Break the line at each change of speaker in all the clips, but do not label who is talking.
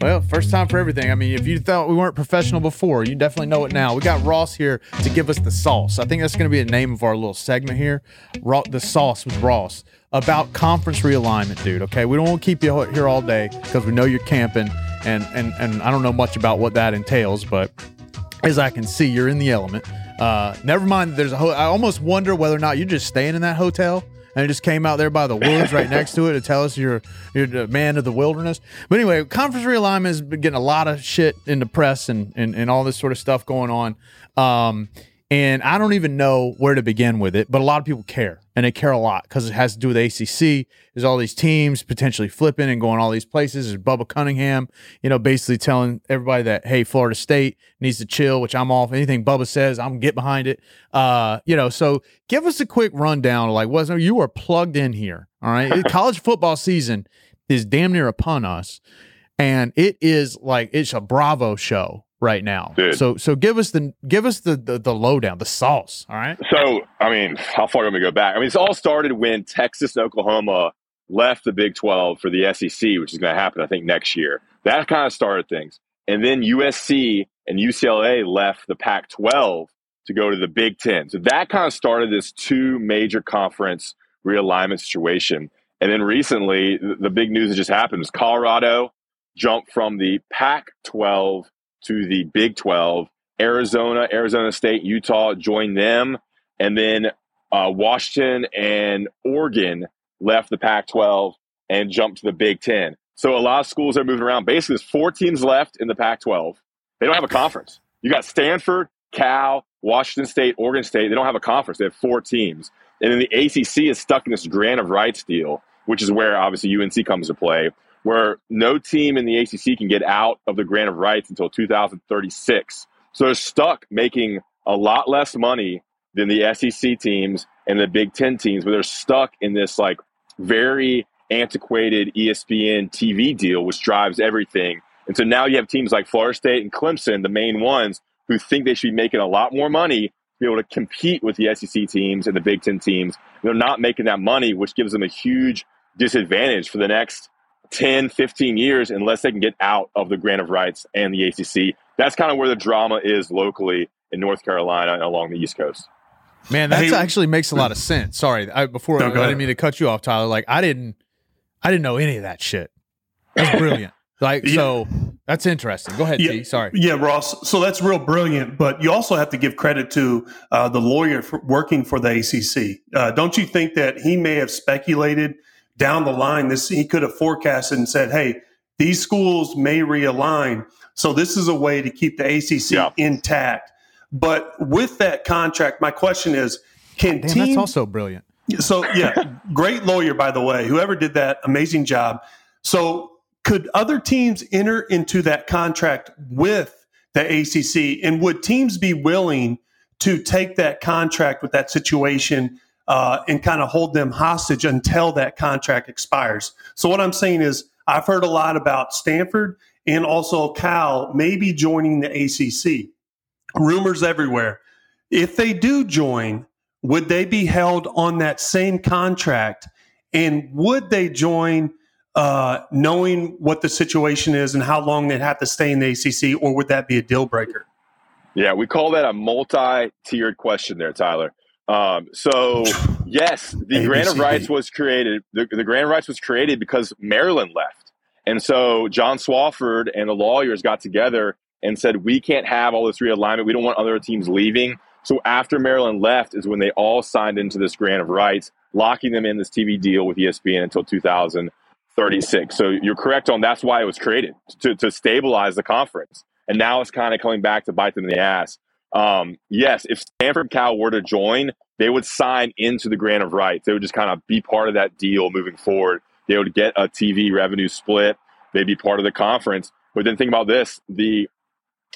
Well, first time for everything. I mean, if you thought we weren't professional before, you definitely know it now. We got Ross here to give us the sauce. I think that's going to be the name of our little segment here. The sauce with Ross about conference realignment, dude. Okay, we don't want to keep you here all day because we know you're camping, and and and I don't know much about what that entails, but as I can see, you're in the element. Uh, never mind. There's a. Ho- I almost wonder whether or not you're just staying in that hotel and just came out there by the woods right next to it to tell us you're you're the man of the wilderness. But anyway, conference realignment has been getting a lot of shit in the press and and, and all this sort of stuff going on. Um, and I don't even know where to begin with it, but a lot of people care, and they care a lot because it has to do with ACC. There's all these teams potentially flipping and going all these places. There's Bubba Cunningham, you know, basically telling everybody that hey, Florida State needs to chill, which I'm off. Anything Bubba says, I'm gonna get behind it. Uh, you know, so give us a quick rundown like what you are plugged in here. All right, college football season is damn near upon us, and it is like it's a Bravo show right now.
Dude.
So so give us the give us the, the the lowdown, the sauce. All right.
So I mean, how far do we go back? I mean, it's all started when Texas and Oklahoma left the Big Twelve for the SEC, which is going to happen, I think, next year. That kind of started things, and then USC and UCLA left the Pac twelve to go to the Big Ten. So that kind of started this two major conference realignment situation. And then recently, the, the big news that just happened was Colorado jumped from the Pac 12 to the Big 12. Arizona, Arizona State, Utah joined them. And then uh, Washington and Oregon left the Pac 12 and jumped to the Big 10. So a lot of schools are moving around. Basically, there's four teams left in the Pac 12. They don't have a conference. You got Stanford, Cal, Washington State, Oregon State. They don't have a conference. They have four teams. And then the ACC is stuck in this grant of rights deal, which is where obviously UNC comes to play, where no team in the ACC can get out of the grant of rights until 2036. So they're stuck making a lot less money than the SEC teams and the Big Ten teams, but they're stuck in this like very antiquated ESPN TV deal, which drives everything. And so now you have teams like Florida State and Clemson, the main ones, who think they should be making a lot more money to be able to compete with the SEC teams and the Big Ten teams. They're not making that money, which gives them a huge disadvantage for the next 10, 15 years unless they can get out of the grant of rights and the ACC. That's kind of where the drama is locally in North Carolina and along the East Coast.
Man, that
Hey-
actually makes a lot of sense. Sorry, I, before
No,
I
go
didn't mean to cut you off, Tyler. Like I didn't, I didn't know any of that shit. That's brilliant. Like
Yeah.
so, that's interesting. Go ahead,
Yeah.
T. Sorry.
Yeah, Ross. So that's real brilliant, but you also have to give credit to uh, the lawyer for working for the ACC. Uh, don't you think that he may have speculated down the line? This he could have forecasted and said, "Hey, these schools may realign, so this is a way to keep the ACC
Yeah.
intact." But with that contract, my question is, can
Damn,
teams
that's also brilliant.
so yeah, great lawyer by the way. Whoever did that, amazing job. So could other teams enter into that contract with the ACC, and would teams be willing to take that contract with that situation uh, and kind of hold them hostage until that contract expires? So what I'm saying is, I've heard a lot about Stanford and also Cal maybe joining the ACC. Rumors everywhere. If they do join, would they be held on that same contract? And would they join uh, knowing what the situation is and how long they'd have to stay in the ACC, or would that be a deal breaker?
Yeah, we call that a multi-tiered question there, Tyler. Um, so yes, the grant of rights was created. The, the grant of rights was created because Maryland left, and so John Swofford and the lawyers got together and said we can't have all this realignment. We don't want other teams leaving. So after Maryland left is when they all signed into this grant of rights, locking them in this TV deal with ESPN until 2036. So you're correct on that's why it was created to, to stabilize the conference. And now it's kind of coming back to bite them in the ass. Um, yes, if Stanford Cal were to join, they would sign into the grant of rights. They would just kind of be part of that deal moving forward. They would get a TV revenue split. They'd be part of the conference. But then think about this: the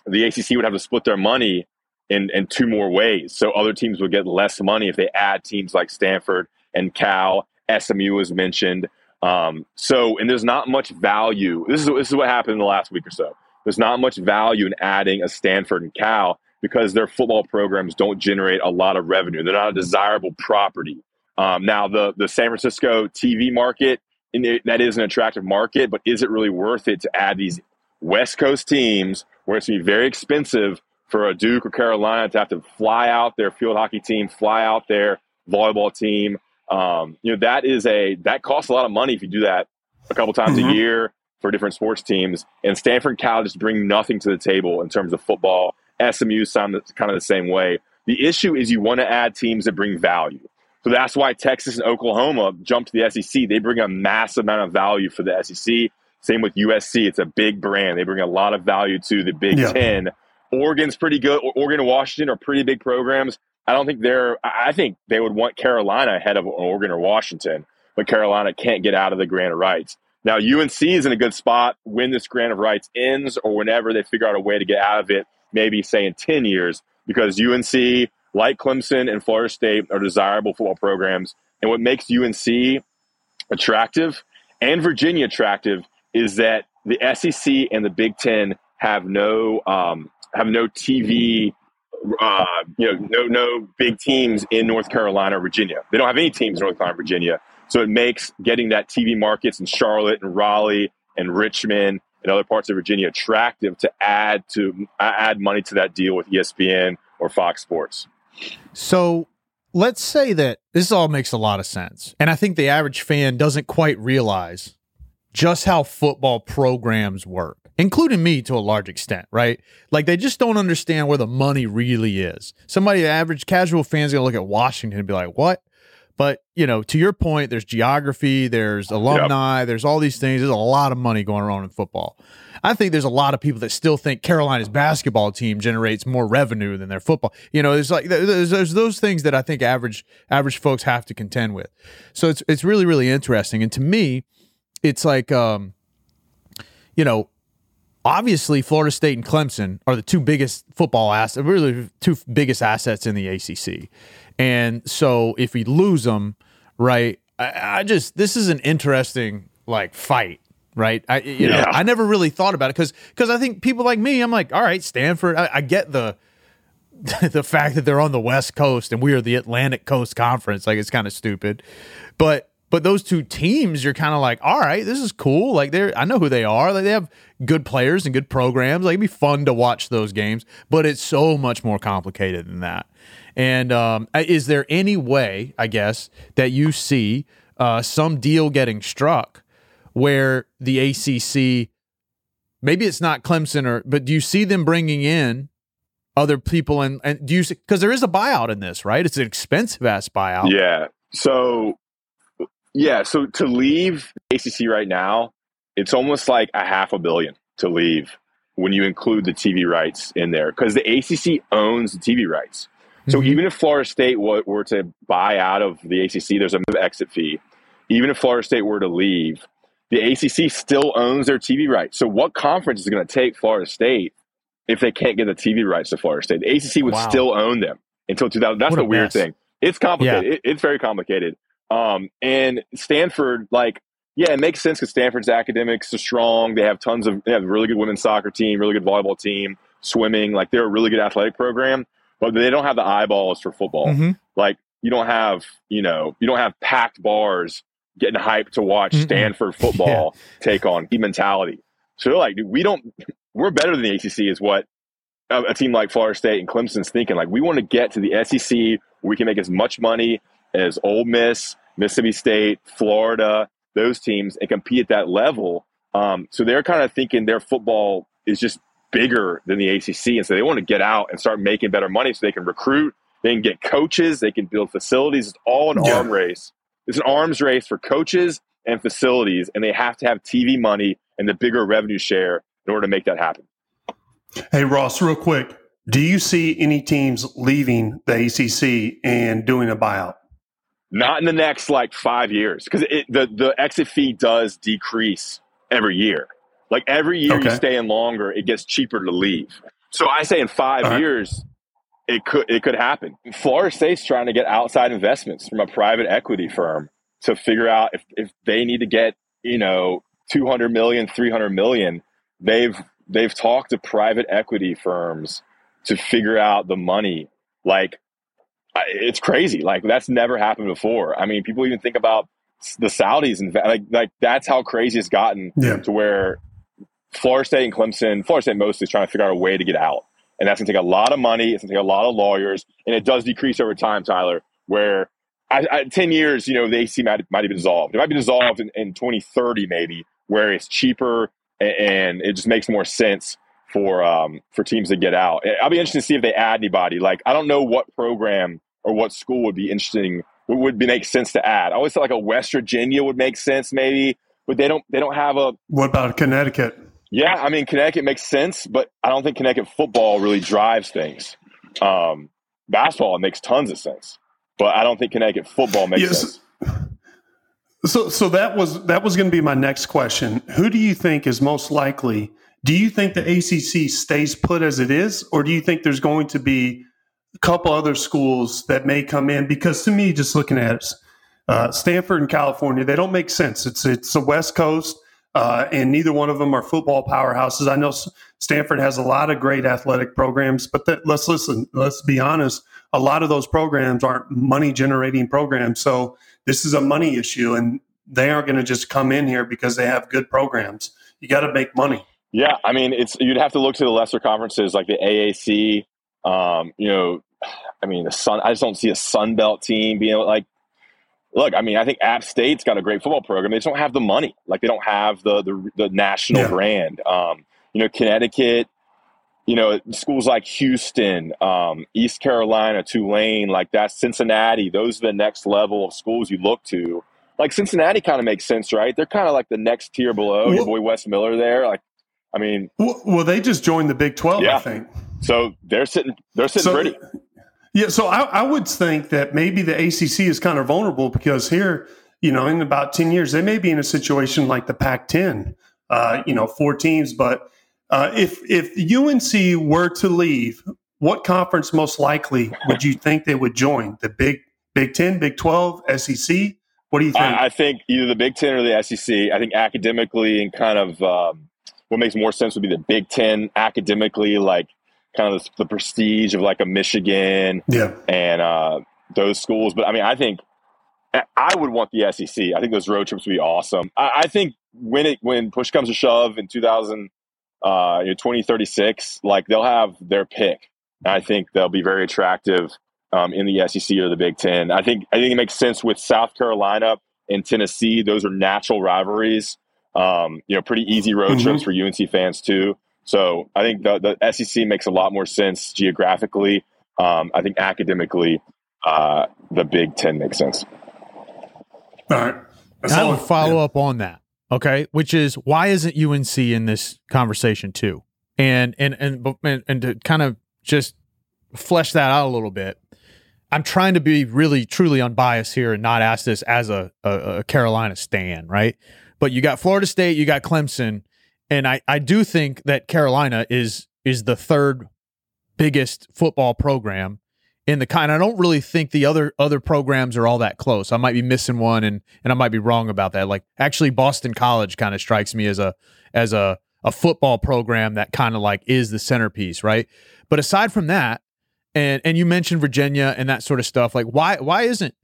the ACC would have to split their money in in two more ways. So other teams would get less money if they add teams like Stanford and Cal. SMU was mentioned. Um, so and there's not much value. This is this is what happened in the last week or so. There's not much value in adding a Stanford and Cal because their football programs don't generate a lot of revenue. They're not a desirable property. Um, now, the the San Francisco TV market, that is an attractive market, but is it really worth it to add these West Coast teams where it's going to be very expensive for a Duke or Carolina to have to fly out their field hockey team, fly out their volleyball team. Um, you know, that is a that costs a lot of money if you do that a couple times mm-hmm. a year for different sports teams. And Stanford Cal just bring nothing to the table in terms of football. SMU sound kind of the same way. The issue is you want to add teams that bring value. So that's why Texas and Oklahoma jumped to the SEC. They bring a massive amount of value for the SEC. Same with USC. It's a big brand. They bring a lot of value to the Big yeah. Ten. Oregon's pretty good. Oregon and Washington are pretty big programs. I don't think they're. I think they would want Carolina ahead of Oregon or Washington, but Carolina can't get out of the grant of rights. Now UNC is in a good spot when this grant of rights ends, or whenever they figure out a way to get out of it. Maybe say in ten years, because UNC, like Clemson and Florida State, are desirable football programs. And what makes UNC attractive and Virginia attractive is that the SEC and the Big Ten have no um, have no TV uh, you know, no no big teams in North Carolina Virginia. They don't have any teams in North Carolina, Virginia. So it makes getting that TV markets in Charlotte and Raleigh and Richmond and other parts of Virginia attractive to add to uh, add money to that deal with ESPN or Fox Sports.
So let's say that this all makes a lot of sense. And I think the average fan doesn't quite realize just how football programs work including me to a large extent, right? Like they just don't understand where the money really is. Somebody, average casual fans, gonna look at Washington and be like, "What?" But you know, to your point, there's geography, there's alumni, yep. there's all these things. There's a lot of money going around in football. I think there's a lot of people that still think Carolina's basketball team generates more revenue than their football. You know, there's like there's, there's those things that I think average average folks have to contend with. So it's it's really really interesting. And to me, it's like um, you know, obviously Florida State and Clemson are the two biggest football assets, really two biggest assets in the ACC. And so if we lose them, right, I, I just this is an interesting like fight, right? I you yeah. know I never really thought about it because because I think people like me, I'm like, all right, Stanford, I, I get the the fact that they're on the West Coast and we are the Atlantic Coast Conference, like it's kind of stupid, but but those two teams, you're kind of like, all right, this is cool. Like they're, I know who they are. Like they have good players and good programs. Like it'd be fun to watch those games. But it's so much more complicated than that. And um, is there any way, I guess, that you see uh, some deal getting struck where the ACC, maybe it's not Clemson or, but do you see them bringing in other people and and do you because there is a buyout in this, right? It's an expensive ass buyout.
Yeah. So yeah, so to leave ACC right now, it's almost like a half a billion to leave when you include the TV rights in there because the ACC owns the TV rights. So mm-hmm. even if Florida State were to buy out of the ACC, there's a exit fee. Even if Florida State were to leave, the ACC still owns their TV rights. So what conference is going to take Florida State if they can't get the TV rights to Florida State? The ACC would wow. still own them until 2000. That's the weird mess. thing. It's complicated. Yeah. It, it's very complicated. Um, and Stanford, like, yeah, it makes sense because Stanford's academics are strong. They have tons of, they have a really good women's soccer team, really good volleyball team, swimming. Like, they're a really good athletic program, but they don't have the eyeballs for football. Mm-hmm. Like, you don't have, you know, you don't have packed bars getting hyped to watch mm Stanford football yeah. take on the mentality. So they're like, dude, we don't, we're better than the ACC, is what a, a team like Florida State and Clemson's thinking. Like, we want to get to the SEC where we can make as much money as Ole Miss, Mississippi State, Florida, those teams, and compete at that level. Um, so they're kind of thinking their football is just bigger than the ACC, and so they want to get out and start making better money so they can recruit, they can get coaches, they can build facilities. It's all an yeah. arm race. It's an arms race for coaches and facilities, and they have to have TV money and the bigger revenue share in order to make that happen.
Hey Ross, real quick, do you see any teams leaving the ACC and doing a buyout?
Not in the next like five years, because the the exit fee does decrease every year. Like every year okay. you stay in longer, it gets cheaper to leave. So I say in five right. years, it could it could happen. Florida State's trying to get outside investments from a private equity firm to figure out if, if they need to get you know 200 million 300 million they've they've talked to private equity firms to figure out the money. Like, it's crazy. Like, that's never happened before. I mean, people even think about the Saudis and like, like that's how crazy it's gotten yeah. to where Florida State and Clemson, Florida State mostly is trying to figure out a way to get out. And that's going to take a lot of money. It's going to take a lot of lawyers. And it does decrease over time, Tyler, where I, I, 10 years, you know, the AC might, might be dissolved. It might be dissolved in, in 2030, maybe, where it's cheaper and, and it just makes more sense for um, for teams to get out. I'll be interested to see if they add anybody. Like, I don't know what program or what school would be interesting, would, would be, make sense to add. I always thought like a West Virginia would make sense, maybe, but they don't, they don't have a.
What about Connecticut?
Yeah, I mean Connecticut makes sense, but I don't think Connecticut football really drives things. Um, basketball makes tons of sense, but I don't think Connecticut football makes yes. sense.
So, so that was that was going to be my next question. Who do you think is most likely? Do you think the ACC stays put as it is, or do you think there's going to be a couple other schools that may come in? Because to me, just looking at it, uh, Stanford and California, they don't make sense. It's it's the West Coast uh, and neither one of them are football powerhouses. I know Stanford has a lot of great athletic programs, but that, let's listen. Let's be honest. A lot of those programs aren't money generating programs. So this is a money issue, and they aren't going to just come in here because they have good programs. You got to make money.
Yeah, I mean, it's you'd have to look to the lesser conferences like the AAC. Um, you know, I mean, the Sun. I just don't see a Sun Belt team being like look, I mean, I think App State's got a great football program. They just don't have the money. Like they don't have the the, the national yeah. brand. Um, you know, Connecticut, you know, schools like Houston, um, East Carolina, Tulane, like that, Cincinnati, those are the next level of schools you look to. Like Cincinnati kind of makes sense, right? They're kind of like the next tier below. Well, Your boy Wes Miller there. Like, I mean,
well, they just joined the Big Twelve, yeah. I think.
So they're sitting, they're sitting so, pretty.
Yeah, so I, I, would think that maybe the ACC is kind of vulnerable because here, you know, in about 10 years, they may be in a situation like the Pac 10, uh, you know, four teams. But uh, if, if UNC were to leave, what conference most likely would you think they would join? The Big, Big 10, Big 12, SEC? What do you think?
I, I think either the Big 10 or the SEC. I think academically and kind of um, what makes more sense would be the Big 10 academically, like kind of the, the prestige of like a Michigan
yeah.
and uh, those schools. But I mean, I think I would want the SEC. I think those road trips would be awesome. I, I think when it when push comes to shove in 2000, uh, you know, 2036, like they'll have their pick. I think they'll be very attractive um, in the SEC or the Big Ten. I think I think it makes sense with South Carolina and Tennessee. Those are natural rivalries. Um, you know, pretty easy road mm-hmm. trips for UNC fans too. So I think the, the SEC makes a lot more sense geographically. Um, I think academically, uh, the Big Ten makes sense.
All right.
I would follow yeah. up on that. Okay, which is why isn't UNC in this conversation too? And and and and, and to kind of just flesh that out a little bit. I'm trying to be really truly unbiased here and not ask this as a, a, a Carolina stan, right? But you got Florida State, you got Clemson, and I, I do think that Carolina is is the third biggest football program in the kind. I don't really think the other other programs are all that close. I might be missing one, and and I might be wrong about that. Like actually, Boston College kind of strikes me as a as a a football program that kind of like is the centerpiece, right? But aside from that, and and you mentioned Virginia and that sort of stuff. Like why why isn't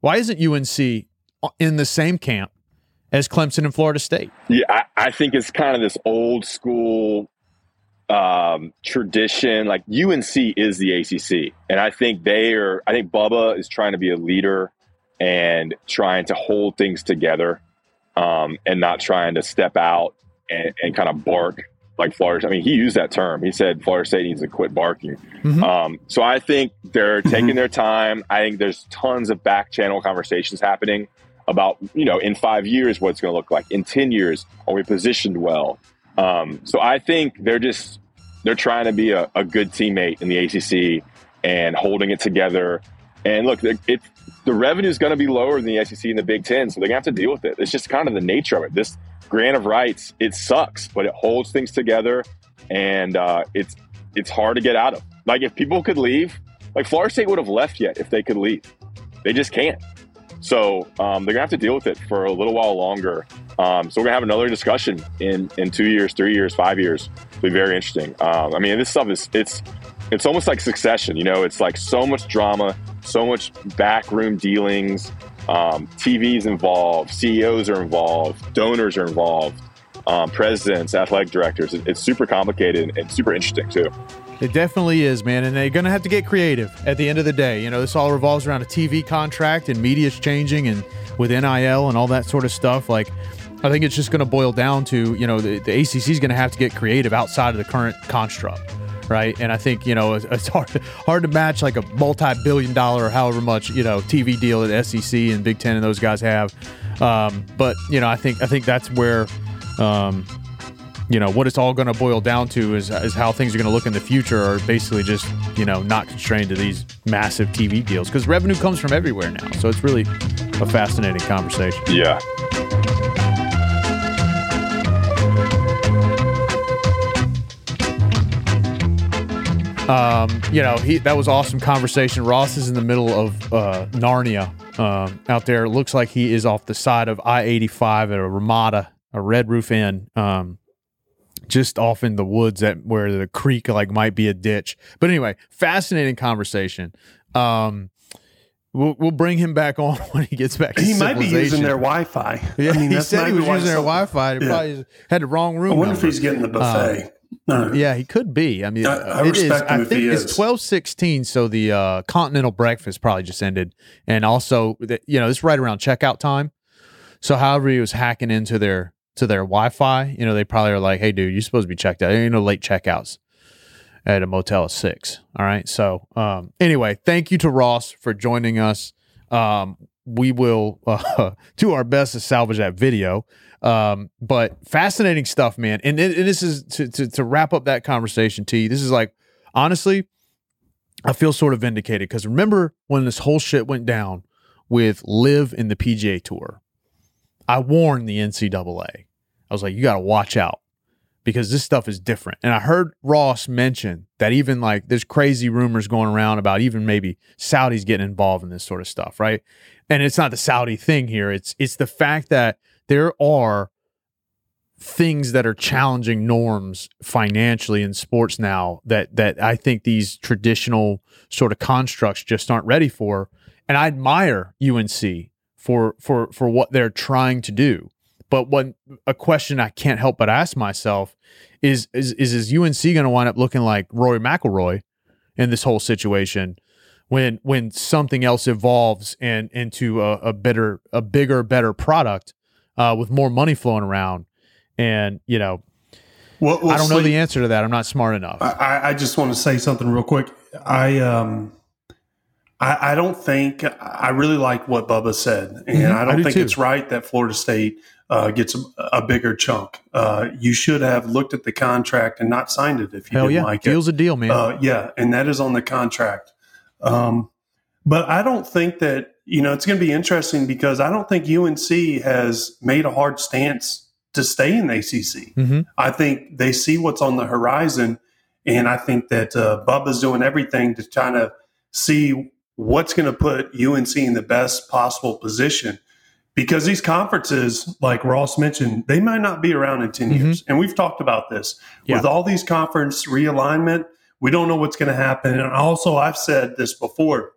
why isn't UNC in the same camp as Clemson and Florida State.
Yeah, I, I think it's kind of this old school um, tradition. Like UNC is the ACC, and I think they are. I think Bubba is trying to be a leader and trying to hold things together, um, and not trying to step out and, and, kind of bark like Florida. I mean, he used that term. He said Florida State needs to quit barking. Mm-hmm. Um, so I think they're taking mm-hmm. their time. I think there's tons of back channel conversations happening about you know in five years what it's going to look like. In 10 years are we positioned well? Um, so i think they're just they're trying to be a, a, good teammate in the acc and holding it together. And look it, the revenue is going to be lower than the sec and the big ten so they're going to have to deal with it. It's just kind of the nature of it. This grant of rights it sucks but it holds things together and uh, it's it's hard to get out of. Like if people could leave like florida state would have left yet if they could leave. They just can't so um, they're gonna have to deal with it for a little while longer. Um, so we're gonna have another discussion in in two years, three years, five years. It'll be very interesting. Um, I mean, this stuff is it's it's almost like Succession. You know, it's like so much drama, so much backroom dealings. Um, TV's involved, CEOs are involved, donors are involved. um, presidents, athletic directors. It, it's super complicated and super interesting too.
It definitely is, man. And they're going to have to get creative at the end of the day. You know, this all revolves around a TV contract and media's changing and with NIL and all that sort of stuff. Like, I think it's just going to boil down to, you know, the, the ACC is going to have to get creative outside of the current construct. Right. And I think, you know, it's, it's hard, hard to match like a multi billion dollar or however much, you know, TV deal that SEC and Big Ten and those guys have. Um, but, you know, I think, I think that's where, um, you know what it's all going to boil down to is, is how things are going to look in the future are basically just you know not constrained to these massive tv deals because revenue comes from everywhere now. So it's really a fascinating conversation.
Yeah.
Um, you know he that was awesome conversation. Ross is in the middle of uh, narnia um, out there. Looks like he is off the side of i-85 at a ramada a red roof inn. Um, just off in the woods at where the creek like might be a ditch. But anyway, fascinating conversation. Um, we'll we'll bring him back on when he gets back.
He might be using their Wi-Fi.
Yeah, I mean, he said he was using their Wi-Fi. He yeah. probably had the wrong room.
I wonder
number.
if he's getting the buffet. Um,
no. Yeah, he could be. I mean, I, I it is. I think it's twelve sixteen. So the uh, continental breakfast probably just ended, and also, the, you know, it's right around checkout time. So, however, he was hacking into their to their Wi-Fi, you know, they probably are like, "Hey, dude, you're supposed to be checked out. You know, late checkouts at a motel at six. All right. So, um, anyway, thank you to Ross for joining us. Um, we will uh, do our best to salvage that video. Um, but fascinating stuff, man. And, and this is to, to to wrap up that conversation. T. This is like honestly, I feel sort of vindicated because remember when this whole shit went down with LIV in the PGA Tour. I warned the NCAA. I was like, you got to watch out because this stuff is different. And I heard Ross mention that even like there's crazy rumors going around about even maybe Saudis getting involved in this sort of stuff, right? And it's not the Saudi thing here. It's it's the fact that there are things that are challenging norms financially in sports now that that I think these traditional sort of constructs just aren't ready for. And I admire UNC for for for what they're trying to do. But what a question I can't help but ask myself is is is, is UNC going to wind up looking like Rory McIlroy in this whole situation when when something else evolves and into a, a better a bigger better product uh, with more money flowing around and you know well, well, I don't know the answer to that. I'm not smart enough.
I, I just want to say something real quick. I um I, I, don't think I really like what Bubba said, and mm-hmm. I don't I think too. it's right that Florida State uh, gets a, a, bigger chunk. Uh, you should have looked at the contract and not signed it if you Hell didn't
yeah.
like
Deal's it. Deal's a deal, man.
Uh, yeah, and that is on the contract. Um, but I don't think that you know it's going to be interesting because I don't think UNC has made a hard stance to stay in the ACC. Mm-hmm. I think they see what's on the horizon, and I think that uh, Bubba's doing everything to try to see what's going to put UNC in the best possible position because these conferences, like Ross mentioned, they might not be around in 10 mm-hmm. years. And we've talked about this yeah. with all these conference realignment. We don't know what's going to happen. And also, I've said this before.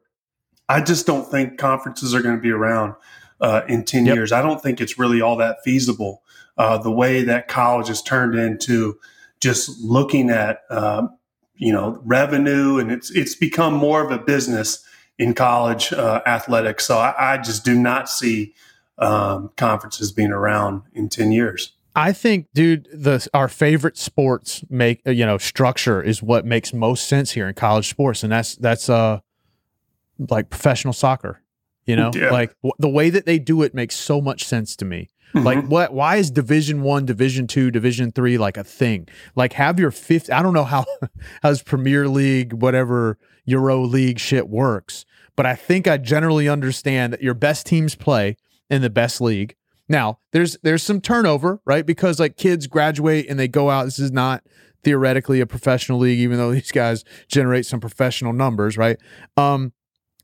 I just don't think conferences are going to be around uh, in 10 yep. years. I don't think it's really all that feasible. Uh, the way that college has turned into just looking at, uh, you know, revenue and it's, it's become more of a business in college uh, athletics. So I, I, just do not see um, conferences being around in 10 years.
I think, dude, the our favorite sports make you know structure is what makes most sense here in college sports, and that's that's uh like professional soccer. You know, yeah. like w- the way that they do it makes so much sense to me. Mm-hmm. Like what? Why is Division One, Division Two, Division Three like a thing? Like have your fifth. I don't know how how's Premier League, whatever Euro League shit works, but I think I generally understand that your best teams play in the best league. Now, there's there's some turnover, right? Because like kids graduate and they go out. This is not theoretically a professional league, even though these guys generate some professional numbers, right? Um,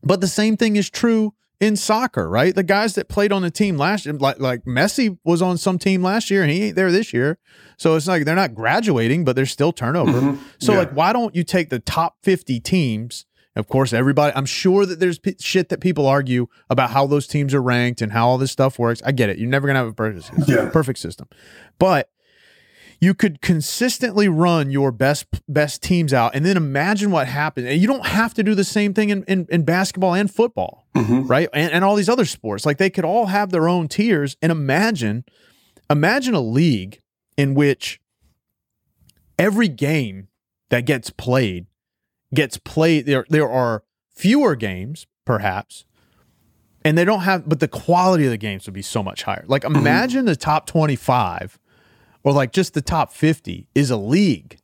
but the same thing is true in soccer, right? The guys that played on the team last year, like like Messi was on some team last year and he ain't there this year. So it's like they're not graduating, but there's still turnover. Mm-hmm. So yeah. like, why don't you take the top 50 teams of course, everybody, I'm sure that there's p- shit that people argue about how those teams are ranked and how all this stuff works. I get it. You're never going to have a perfect system, yeah. perfect system. But you could consistently run your best best teams out and then imagine what happens and you don't have to do the same thing in, in, in basketball and football
Mhm.
right and, and all these other sports like they could all have their own tiers and imagine imagine a league in which every game that gets played gets played there there are fewer games perhaps and they don't have but the quality of the games would be so much higher. Like mm-hmm. imagine the top 25 or like just the top 50 is a league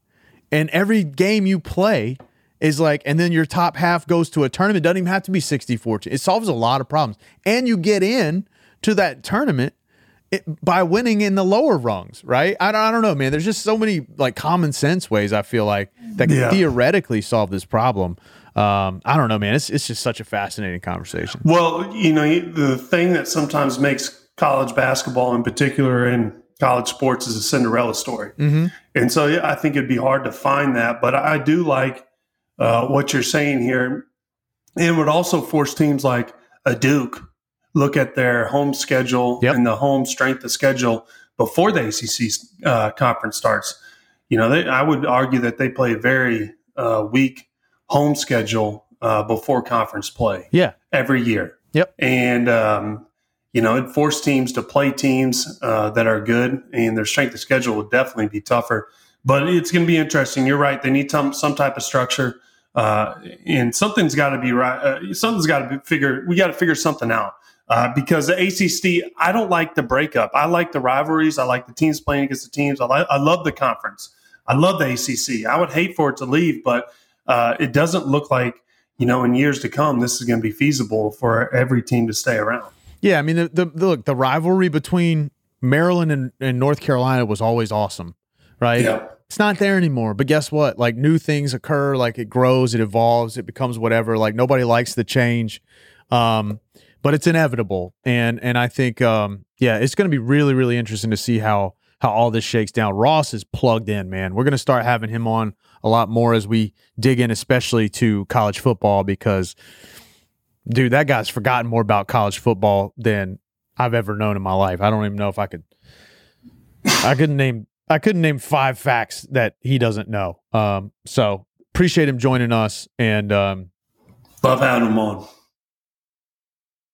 and every game you play is like and then your top half goes to a tournament it doesn't even have to be 60 14 it solves a lot of problems and you get in to that tournament it, by winning in the lower rungs right I don't, I don't know man there's just so many like common sense ways i feel like that can
Yeah.
theoretically solve this problem um, i don't know man it's, it's just such a fascinating conversation
Well, you know, the thing that sometimes makes college basketball in particular and college sports is a Cinderella story.
mm-hmm.
And so yeah, I think it'd be hard to find that. But I do like uh, what you're saying here. And would also force teams like a Duke look at their home schedule
Yep.
and the home strength of schedule before the ACC uh, conference starts. You know, they, I would argue that they play a very uh, weak home schedule uh, before conference play
yeah
every year.
Yep.
And um, you know, it forced teams to play teams uh, that are good, and their strength of schedule would definitely be tougher. But it's going to be interesting. You're right. They need some some type of structure, uh, and something's got to be right. Uh, something's got to be figure. We got to figure something out. Uh, because the ACC, I don't like the breakup. I like the rivalries. I like the teams playing against the teams. I like. I love the conference. I love the ACC. I would hate for it to leave, but uh, it doesn't look like you know in years to come this is going to be feasible for every team to stay around.
Yeah, I mean the, the, the look the rivalry between Maryland and, and North Carolina was always awesome, right?
Yeah.
It's not there anymore. But guess what? Like new things occur, like it grows, it evolves, it becomes whatever. Like nobody likes the change. Um, but it's inevitable. And and I think um, yeah, it's gonna be really, really interesting to see how how all this shakes down. Ross is plugged in, man. We're gonna start having him on a lot more as we dig in, especially to college football, because dude, that guy's forgotten more about college football than I've ever known in my life. I don't even know if I could. I couldn't name. I couldn't name five facts that he doesn't know. Um, so appreciate him joining us, and um,
Love having them on.